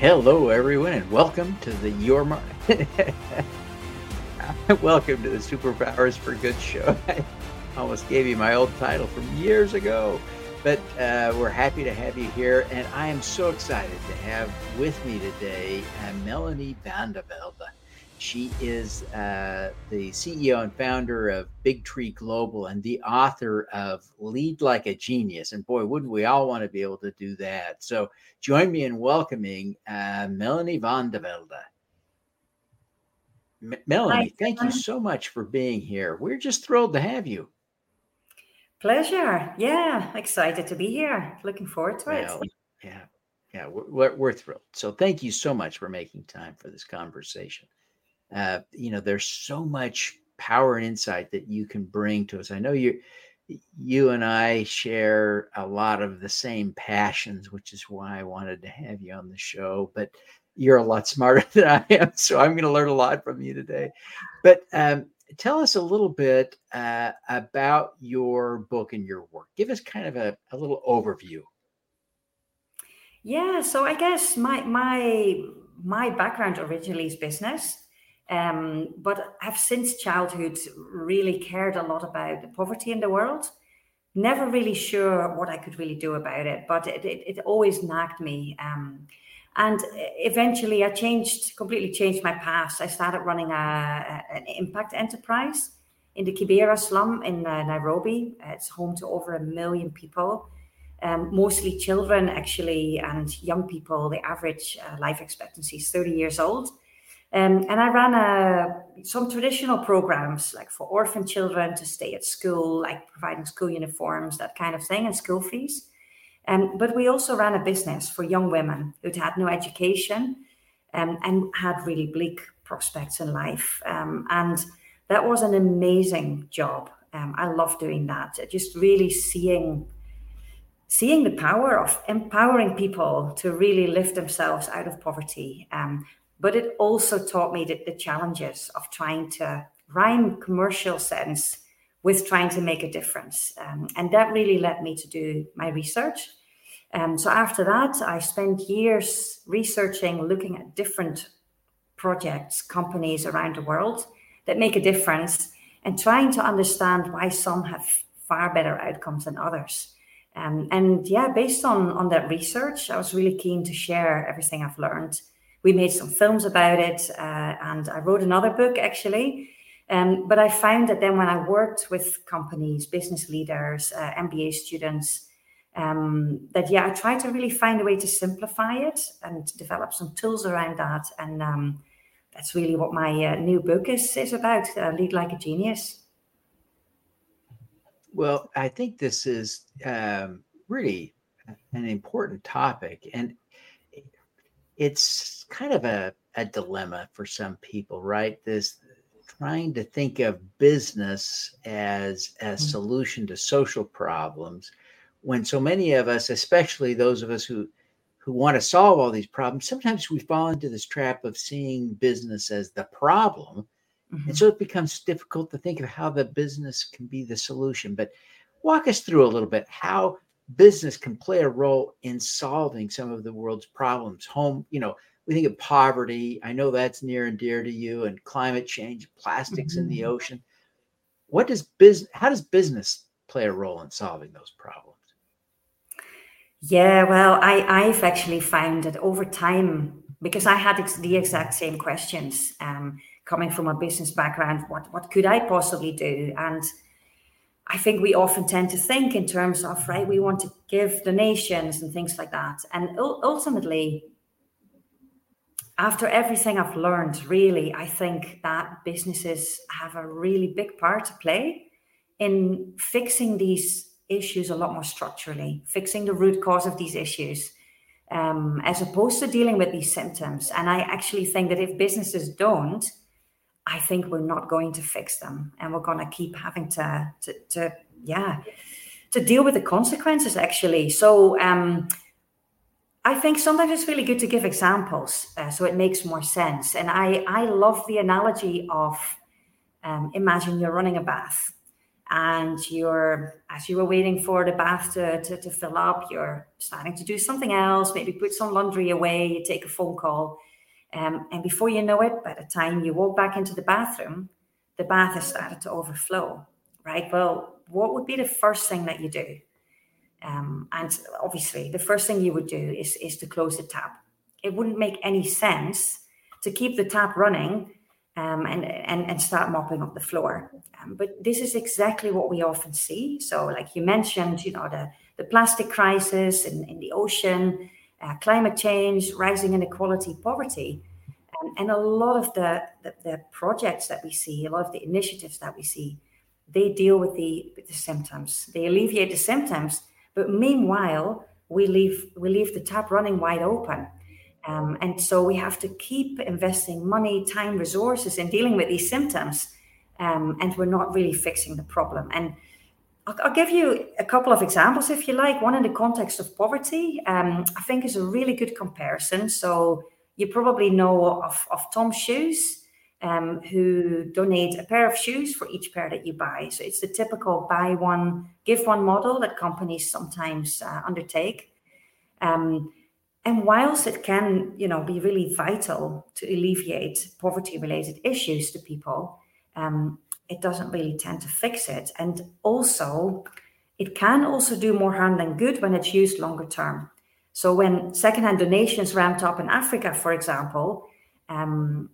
Hello, everyone, and welcome to the Your Mar- welcome to the Superpowers for Good show. I almost gave you my old title from years ago, but uh, we're happy to have you here, and I am so excited to have with me today uh, Melanie van de Velde. She is uh, the CEO and founder of Big Tree Global and the author of Lead Like a Genius. And boy, wouldn't we all want to be able to do that? So join me in welcoming uh, Melanie van de Velde. M- Melanie, Hi, thank you so much for being here. We're just thrilled to have you. Pleasure. Yeah, excited to be here. Looking forward to well, it. Yeah, yeah, we're, we're thrilled. So thank you so much for making time for this conversation uh, you know, there's so much power and insight that you can bring to us. I know you you and I share a lot of the same passions, which is why I wanted to have you on the show. But you're a lot smarter than I am, so I'm going to learn a lot from you today. But um, tell us a little bit uh, about your book and your work. Give us kind of a, a little overview. Yeah, so I guess my my my background originally is business. Um, but I've since childhood really cared a lot about the poverty in the world. Never really sure what I could really do about it, but it, it, it always nagged me. Um, and eventually, I changed, completely changed my path. I started running a, a, an impact enterprise in the Kibera slum in uh, Nairobi. It's home to over a million people, um, mostly children, actually, and young people. The average uh, life expectancy is 30 years old. Um, and I ran a, some traditional programs like for orphan children to stay at school, like providing school uniforms, that kind of thing, and school fees. Um, but we also ran a business for young women who'd had no education um, and had really bleak prospects in life. Um, and that was an amazing job. Um, I love doing that. Just really seeing seeing the power of empowering people to really lift themselves out of poverty um, but it also taught me that the challenges of trying to rhyme commercial sense with trying to make a difference. Um, and that really led me to do my research. Um, so after that, I spent years researching, looking at different projects, companies around the world that make a difference, and trying to understand why some have far better outcomes than others. Um, and yeah, based on on that research, I was really keen to share everything I've learned we made some films about it, uh, and I wrote another book actually. Um, but I found that then when I worked with companies, business leaders, uh, MBA students, um, that yeah, I tried to really find a way to simplify it and develop some tools around that. And um, that's really what my uh, new book is is about: uh, Lead Like a Genius. Well, I think this is um, really an important topic, and it's kind of a, a dilemma for some people, right? This trying to think of business as a mm-hmm. solution to social problems when so many of us, especially those of us who who want to solve all these problems, sometimes we fall into this trap of seeing business as the problem. Mm-hmm. And so it becomes difficult to think of how the business can be the solution. But walk us through a little bit how business can play a role in solving some of the world's problems. Home, you know, we think of poverty. I know that's near and dear to you, and climate change, plastics mm-hmm. in the mm-hmm. ocean. What does business? How does business play a role in solving those problems? Yeah, well, I I've actually found that over time because I had the exact same questions. Um, coming from a business background, what what could I possibly do? And I think we often tend to think in terms of, right, we want to give donations and things like that. And ultimately, after everything I've learned, really, I think that businesses have a really big part to play in fixing these issues a lot more structurally, fixing the root cause of these issues, um, as opposed to dealing with these symptoms. And I actually think that if businesses don't, I think we're not going to fix them, and we're going to keep having to, to, to yeah, to deal with the consequences. Actually, so um, I think sometimes it's really good to give examples, uh, so it makes more sense. And I I love the analogy of um, imagine you're running a bath, and you're as you were waiting for the bath to, to, to fill up you're starting to do something else maybe put some laundry away you take a phone call um, and before you know it by the time you walk back into the bathroom the bath has started to overflow right well what would be the first thing that you do um, and obviously the first thing you would do is, is to close the tap it wouldn't make any sense to keep the tap running um, and, and, and start mopping up the floor. Um, but this is exactly what we often see. So, like you mentioned, you know, the, the plastic crisis in, in the ocean, uh, climate change, rising inequality, poverty. And a lot of the, the, the, projects that we see, a lot of the initiatives that we see, they deal with the, with the symptoms. They alleviate the symptoms. But meanwhile, we leave, we leave the tap running wide open. Um, and so we have to keep investing money, time, resources in dealing with these symptoms. Um, and we're not really fixing the problem. And I'll, give you a couple of examples if you like. One in the context of poverty, um, I think is a really good comparison. So you probably know of, of TOMS Shoes, um, who donate a pair of shoes for each pair that you buy. So it's the typical buy one, give one model that companies sometimes uh, undertake. Um, and whilst it can, you know, be really vital to alleviate poverty-related issues to people, um, it doesn't really tend to fix it. And also, it can also do more harm than good when it's used longer term. So when secondhand donations ramped up in Africa, for example, um,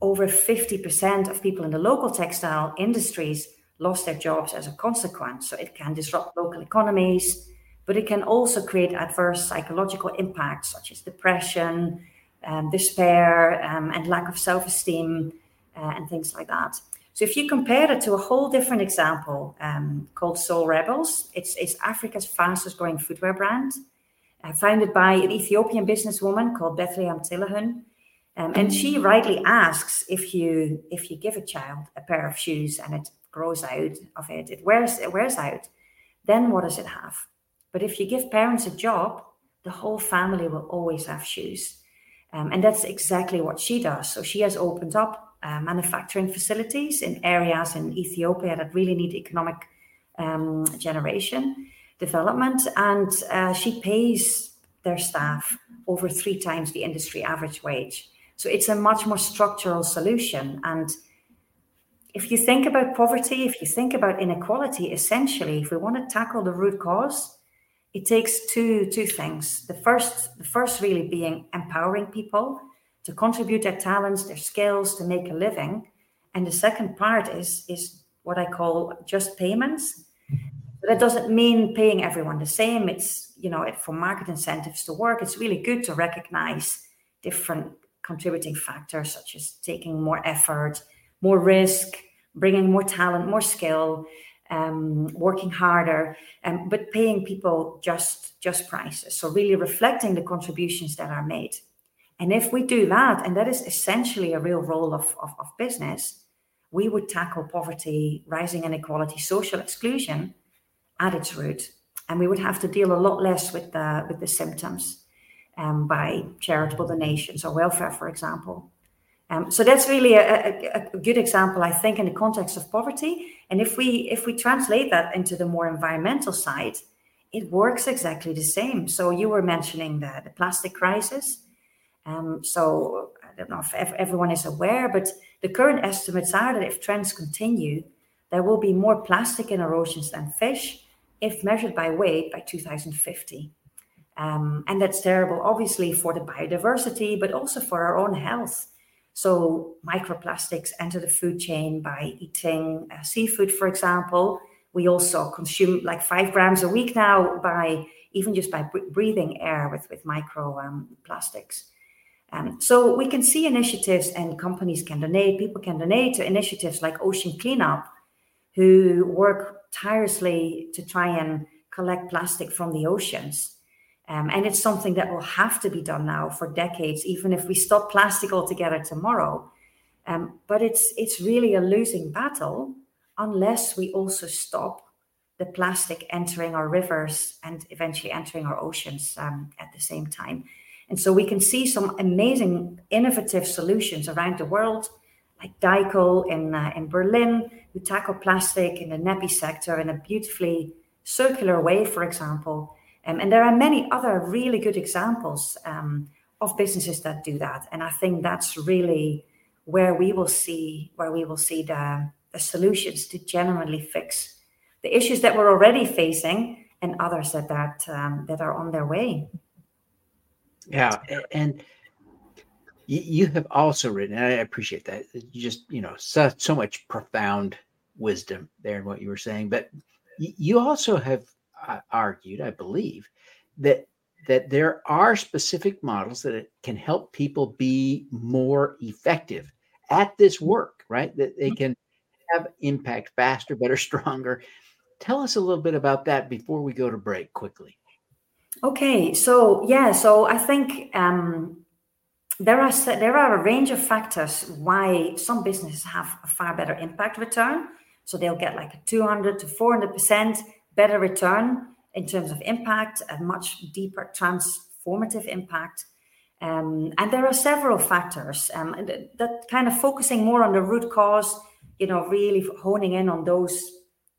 over 50% of people in the local textile industries lost their jobs as a consequence. So it can disrupt local economies, but it can also create adverse psychological impacts such as depression, um, despair, um, and lack of self esteem, uh, and things like that. So, if you compare it to a whole different example um, called soleRebels, it's, it's Africa's fastest growing footwear brand, uh, founded by an Ethiopian businesswoman called Bethlehem Tilahun. Um, and she rightly asks if you if you give a child a pair of shoes and it grows out of it, it wears it wears out, then what does it have? But if you give parents a job, the whole family will always have shoes. Um, and that's exactly what she does. So she has opened up uh, manufacturing facilities in areas in Ethiopia that really need economic um, generation development. And uh, she pays their staff over three times the industry average wage. So it's a much more structural solution. And if you think about poverty, if you think about inequality, essentially, if we want to tackle the root cause, it takes two two things. The first the first really being empowering people to contribute their talents, their skills to make a living, and the second part is is what I call just payments. But that doesn't mean paying everyone the same. It's you know for market incentives to work. It's really good to recognize different contributing factors such as taking more effort, more risk, bringing more talent, more skill, um, working harder, um, but paying people just just prices. So really reflecting the contributions that are made. And if we do that, and that is essentially a real role of, of, of business, we would tackle poverty, rising inequality, social exclusion at its root. And we would have to deal a lot less with the with the symptoms um, by charitable donations or welfare, for example. Um, so that's really a, a, a, good example, I think, in the context of poverty. And if we if we translate that into the more environmental side, it works exactly the same. So you were mentioning the, the plastic crisis. Um, so I don't know if everyone is aware, but the current estimates are that if trends continue, there will be more plastic in our oceans than fish, if measured by weight, by 2050. Um, and that's terrible, obviously, for the biodiversity, but also for our own health. So microplastics enter the food chain by eating uh, seafood, for example. We also consume like five grams a week now by even just by breathing air with, with microplastics. Um, um, so we can see initiatives and companies can donate, people can donate to initiatives like Ocean Cleanup, who work tirelessly to try and collect plastic from the oceans. Um, and it's something that will have to be done now for decades, even if we stop plastic altogether tomorrow. Um, but it's it's really a losing battle unless we also stop the plastic entering our rivers and eventually entering our oceans um, at the same time. And so we can see some amazing innovative solutions around the world, like DYCLE in uh, in Berlin, who tackle plastic in the nappy sector in a beautifully circular way, for example. Um, and there are many other really good examples um, of businesses that do that. And I think that's really where we will see where we will see the, the solutions to genuinely fix the issues that we're already facing and others that that um, that are on their way. Yeah, and you have also written, and I appreciate that. You just you know so, so much profound wisdom there in what you were saying, but you also have uh, argued, I believe, that that there are specific models that can help people be more effective at this work, right? That they mm-hmm. can have impact faster, better, stronger. Tell us a little bit about that before we go to break quickly. Okay, so yeah, so I think um, there are there are a range of factors why some businesses have a far better impact return. So they'll get like a 200 to 400 percent better return in terms of impact, a much deeper transformative impact. Um, and there are several factors um, that, that, kind of focusing more on the root cause, you know, really honing in on those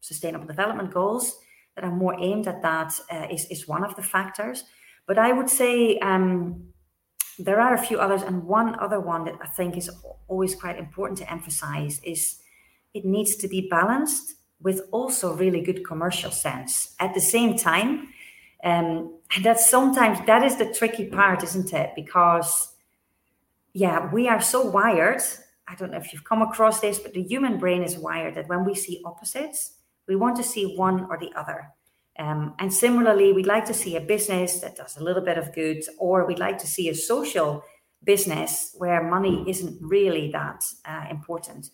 sustainable development goals that are more aimed at that uh, is is one of the factors. But I would say um, there are a few others, and one other one that I think is always quite important to emphasize is it needs to be balanced with also really good commercial sense at the same time. Um, and that's sometimes that is the tricky part, isn't it? Because yeah, we are so wired. I don't know if you've come across this, but the human brain is wired that when we see opposites, we want to see one or the other. Um, and similarly, we'd like to see a business that does a little bit of good, or we'd like to see a social business where money isn't really that uh, important.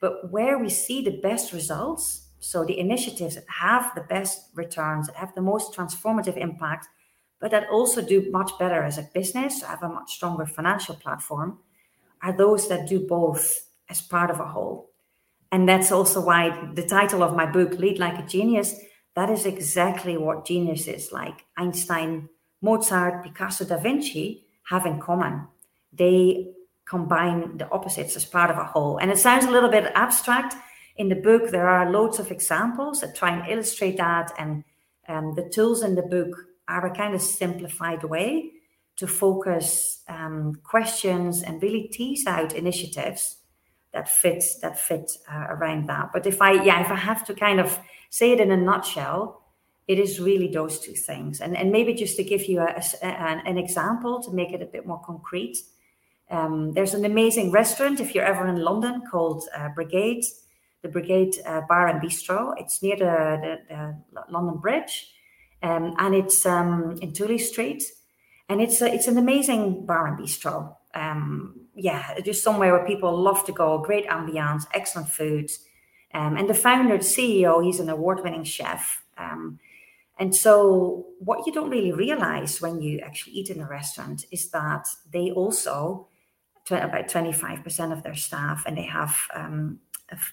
But where we see the best results so the initiatives that have the best returns, that have the most transformative impact, but that also do much better as a business, have a much stronger financial platform, are those that do both as part of a whole. And that's also why the title of my book, Lead Like a Genius, that is exactly what genius is like Einstein, Mozart, Picasso, Da Vinci have in common. They combine the opposites as part of a whole. And it sounds a little bit abstract, in the book, there are loads of examples that try and illustrate that. And um, the tools in the book are a kind of simplified way to focus um, questions and really tease out initiatives that fit that fit uh, around that. But if I yeah, if I have to kind of say it in a nutshell, it is really those two things. And and maybe just to give you a, a, an example to make it a bit more concrete. Um, there's an amazing restaurant if you're ever in London called uh, Brigade the Brigade uh, Bar and Bistro. It's near the, the, the London Bridge, um, and it's um, in Tooley Street, and it's a, it's an amazing bar and bistro. Um, yeah, just somewhere where people love to go. Great ambiance, excellent food, um, and the founder, the CEO, he's an award-winning chef. Um, and so, what you don't really realize when you actually eat in a restaurant is that they also about 25% of their staff and they have um,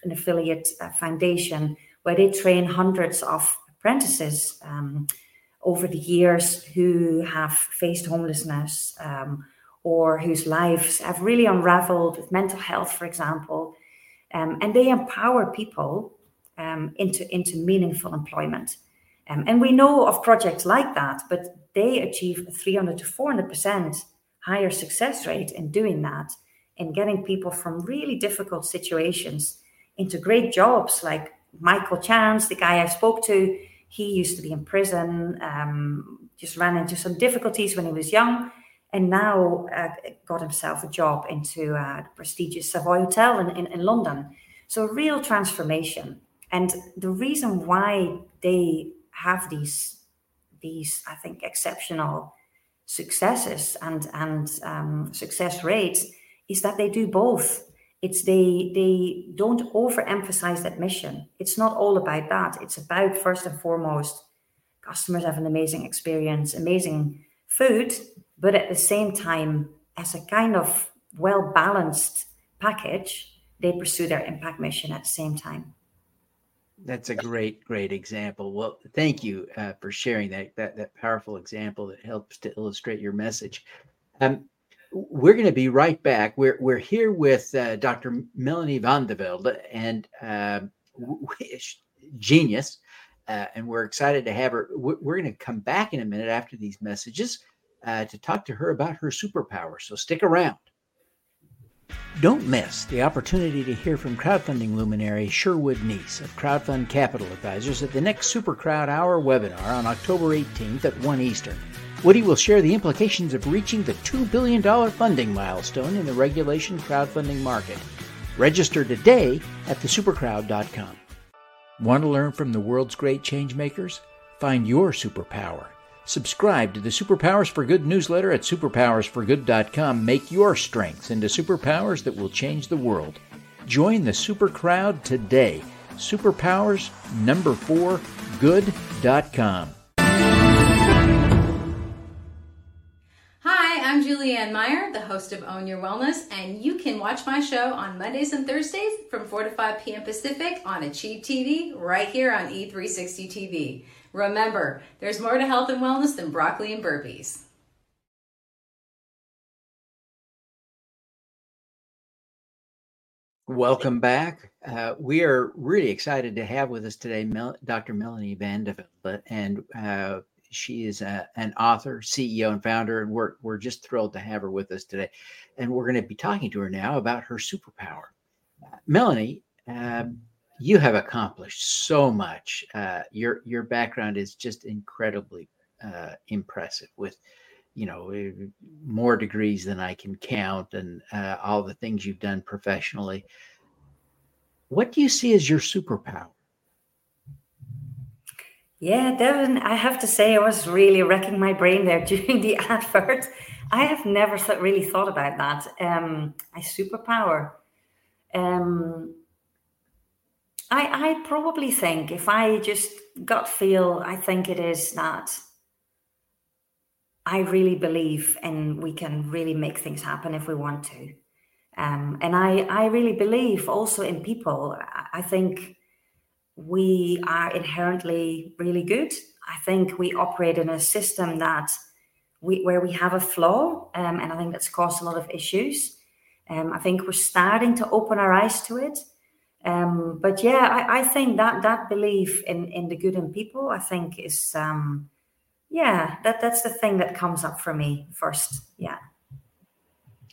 an affiliate uh, foundation where they train hundreds of apprentices um, over the years who have faced homelessness um, or whose lives have really unraveled with mental health, for example. Um, and they empower people um, into, into meaningful employment. Um, and we know of projects like that, but they achieve a 300 to 400% higher success rate in doing that, in getting people from really difficult situations into great jobs like Michael Chance, the guy I spoke to. He used to be in prison, um, just ran into some difficulties when he was young, and now uh, got himself a job into a prestigious Savoy Hotel in, in, in London. So, a real transformation. And the reason why they have these, these I think, exceptional successes and, and um, success rates is that they do both it's they they don't overemphasize that mission it's not all about that it's about first and foremost customers have an amazing experience amazing food but at the same time as a kind of well balanced package they pursue their impact mission at the same time that's a great great example well thank you uh, for sharing that, that that powerful example that helps to illustrate your message um, we're going to be right back. We're we're here with uh, Dr. Melanie Van de Velde, and uh, genius. And we're excited to have her. We're going to come back in a minute after these messages uh, to talk to her about her superpower. So stick around. Don't miss the opportunity to hear from crowdfunding luminary Sherwood Neiss of Crowdfund Capital Advisors at the next Supercrowd Hour webinar on October 18th at 1 Eastern. Woody will share the implications of reaching the $2 billion funding milestone in the regulation crowdfunding market. Register today at thesupercrowd.com. Want to learn from the world's great changemakers? Find your superpower. Subscribe to the Superpowers for Good newsletter at superpowersforgood.com. Make your strengths into superpowers that will change the world. Join the super crowd today. Superpowers number 4 good.com. Hi, I'm Julianne Meyer, the host of Own Your Wellness, and you can watch my show on Mondays and Thursdays from 4 to 5 p.m. Pacific on Achieve TV right here on E360 TV. Remember, there's more to health and wellness than broccoli and burpees. Welcome back. Uh, we are really excited to have with us today Mel- Dr. Melanie van de Velde, and uh, she is a, an author, CEO, and founder, and we're we're just thrilled to have her with us today. And we're going to be talking to her now about her superpower. Uh, Melanie, um, you have accomplished so much. Uh, your your background is just incredibly uh, impressive. With you know uh, more degrees than I can count, and uh, all the things you've done professionally. What do you see as your superpower? Yeah, Devin, I have to say, I was really wrecking my brain there during the advert. I have never th- really thought about that. Um, my superpower. Um, I, I probably think if I just gut feel, I think it is that I really believe and we can really make things happen if we want to. Um, and I, I really believe also in people. I think we are inherently really good. I think we operate in a system that we where we have a flaw, um, and I think that's caused a lot of issues. Um, I think we're starting to open our eyes to it. Um, but yeah, I, I, think that that belief in in the good in people, I think, is um, yeah, that that's the thing that comes up for me first. Yeah.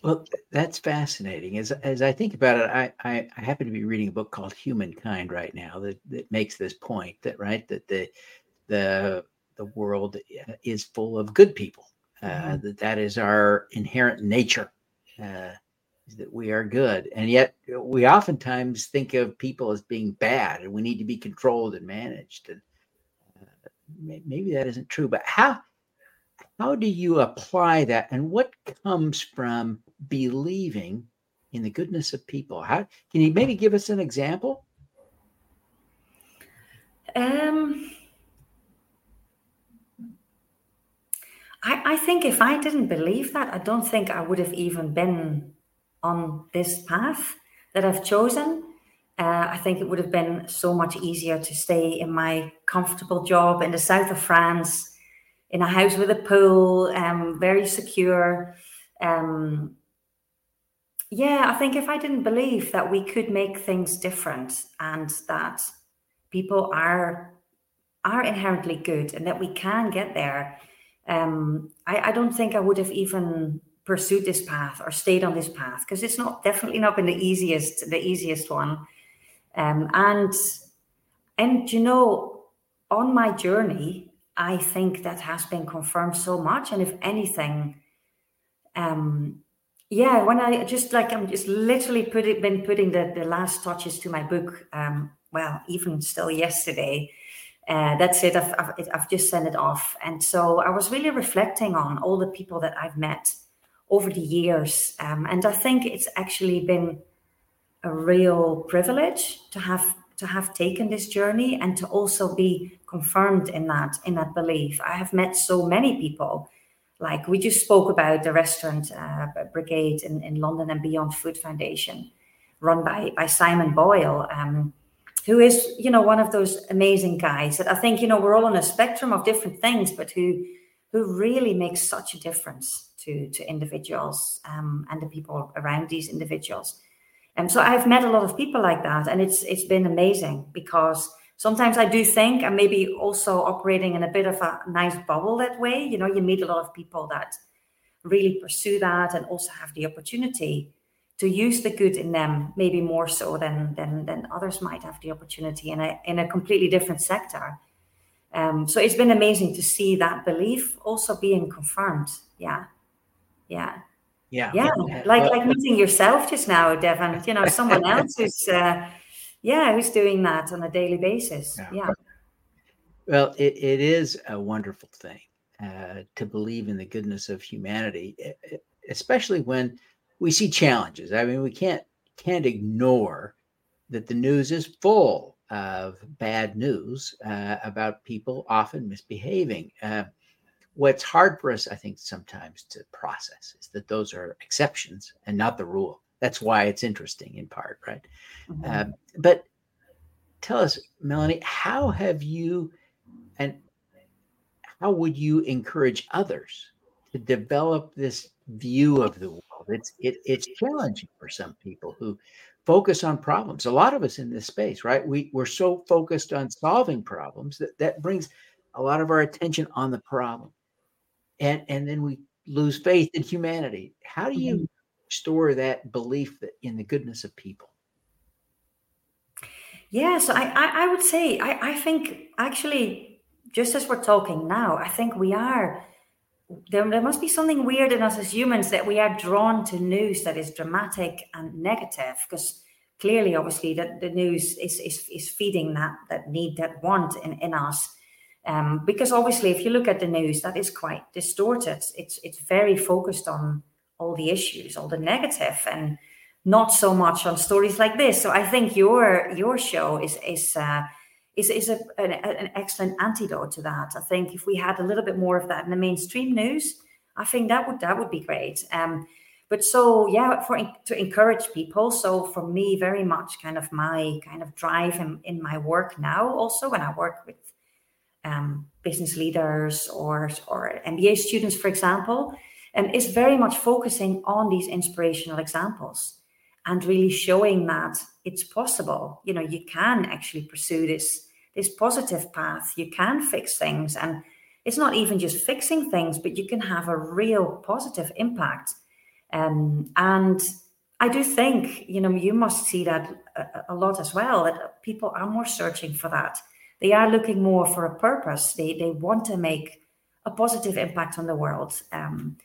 Well, that's fascinating. As as I think about it, I, I, I happen to be reading a book called Humankind right now that, that makes this point that right that the the the world is full of good people. Uh, mm-hmm. That that is our inherent nature. Uh, that we are good, and yet we oftentimes think of people as being bad, and we need to be controlled and managed. And uh, maybe that isn't true. But how how do you apply that, and what comes from believing in the goodness of people. How can you maybe give us an example? Um, I, I think if I didn't believe that, I don't think I would have even been on this path that I've chosen. Uh, I think it would have been so much easier to stay in my comfortable job in the south of France, in a house with a pool, um, very secure. Um, yeah, I think if I didn't believe that we could make things different and that people are are inherently good and that we can get there, um, I, I don't think I would have even pursued this path or stayed on this path because it's not definitely not been the easiest the easiest one. Um, and and you know, on my journey, I think that has been confirmed so much. And if anything, um, yeah when i just like i'm just literally put it, been putting the, the last touches to my book um well even still yesterday uh, that's it I've, I've, I've just sent it off and so i was really reflecting on all the people that i've met over the years. Um, and i think it's actually been a real privilege to have to have taken this journey and to also be confirmed in that in that belief. I have met so many people like we just spoke about the restaurant uh, brigade in, in London and Beyond Food Foundation, run by by Simon Boyle, um, who is you know one of those amazing guys that I think you know we're all on a spectrum of different things, but who who really makes such a difference to to individuals um, and the people around these individuals. And so I've met a lot of people like that, and it's it's been amazing because sometimes I do think I'm maybe also operating in a bit of a nice bubble that way. You know, you meet a lot of people that really pursue that and also have the opportunity to use the good in them, maybe more so than than than others might have the opportunity in a in a completely different sector. Um, so it's been amazing to see that belief also being confirmed. Yeah, yeah. Yeah. Yeah. Like like meeting yourself just now, Devin, you know, someone else who's uh, yeah, who's doing that on a daily basis. Yeah. yeah. Well, it, it is a wonderful thing uh, to believe in the goodness of humanity, especially when we see challenges. I mean, we can't can't ignore that the news is full of bad news uh, about people often misbehaving. What's hard for us, I think, sometimes to process is that those are exceptions and not the rule. That's why it's interesting in part, right? Mm-hmm. Uh, but tell us, Melanie, how have you and how would you encourage others to develop this view of the world? It's it, it's challenging for some people who focus on problems. A lot of us in this space, right? We we're so focused on solving problems that that brings a lot of our attention on the problem and and then we lose faith in humanity. How do you mm-hmm. store that belief that in the goodness of people? Yeah so i i, I would say I, I think actually just as we're talking now i think we are there, there must be something weird in us as humans that we are drawn to news that is dramatic and negative because clearly obviously that the news is, is is feeding that that need that want in, in us um, because obviously, if you look at the news, that is quite distorted. It's it's very focused on all the issues, all the negative, and not so much on stories like this. So I think your your show is is uh, is is a, an, an, excellent antidote to that. I think if we had a little bit more of that in the mainstream news, I think that would that would be great. Um, but so yeah, for to encourage people. So for me, very much kind of my kind of drive in, in my work now. Also, when I work with um, business leaders or, or MBA students, for example, and is very much focusing on these inspirational examples and really showing that it's possible. You know, you can actually pursue this this positive path. You can fix things, and it's not even just fixing things, but you can have a real positive impact. Um, and I do think, you know, you must see that a, a lot as well. That people are more searching for that they are looking more for a purpose. They they want to make a positive impact on the world. Um,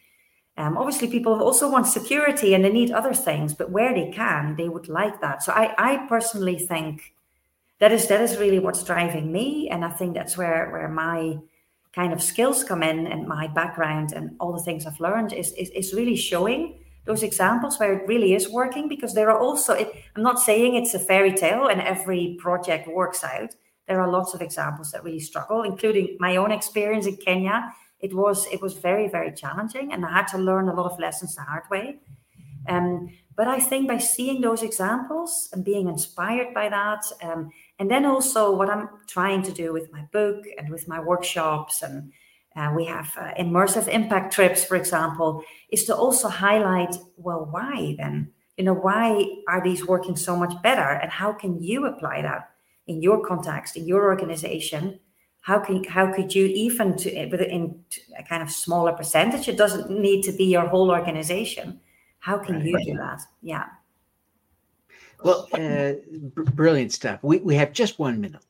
um, obviously, people also want security and they need other things, but where they can, they would like that. So I, I personally think that is that is really what's driving me, and I think that's where where my kind of skills come in and my background and all the things I've learned is is, is really showing those examples where it really is working because there are also it, i'm not saying it's a fairy tale and every project works out there are lots of examples that really struggle, including my own experience in Kenya. It was it was very very challenging, and I had to learn a lot of lessons the hard way. Um, but I think by seeing those examples and being inspired by that, um, and then also what I'm trying to do with my book and with my workshops, and uh, we have uh, immersive impact trips, for example, is to also highlight well, why then? You know, why are these working so much better, and how can you apply that? In your context in your organization how can how could you even to in a kind of smaller percentage it doesn't need to be your whole organization. How can right. you do that? Yeah. Well uh, b- brilliant stuff. We, we have just one minute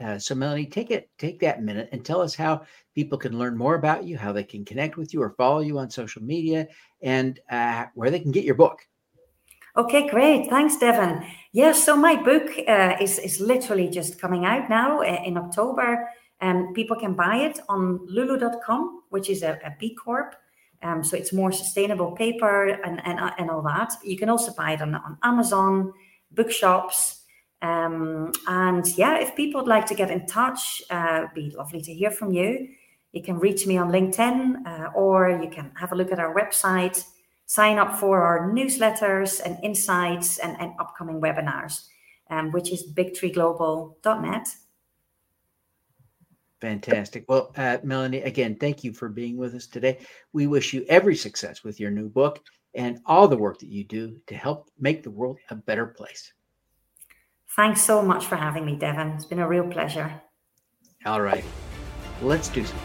uh, so melanie take it take that minute and tell us how people can learn more about you how they can connect with you or follow you on social media and uh, where they can get your book Okay, great. Thanks, Devin. Yeah, so my book uh, is, is literally just coming out now uh, in October. and people can buy it on lulu.com, which is a, a B Corp. Um, so it's more sustainable paper and, and, uh, and all that. You can also buy it on, on Amazon, bookshops. Um, and yeah, if people would like to get in touch, uh, it'd be lovely to hear from you. You can reach me on LinkedIn uh, or you can have a look at our website sign up for our newsletters and insights and, and upcoming webinars, um, which is bigtreeglobal.net. Fantastic. Well, uh, Melanie, again, thank you for being with us today. We wish you every success with your new book and all the work that you do to help make the world a better place. Thanks so much for having me, Devin. It's been a real pleasure. All right. Let's do some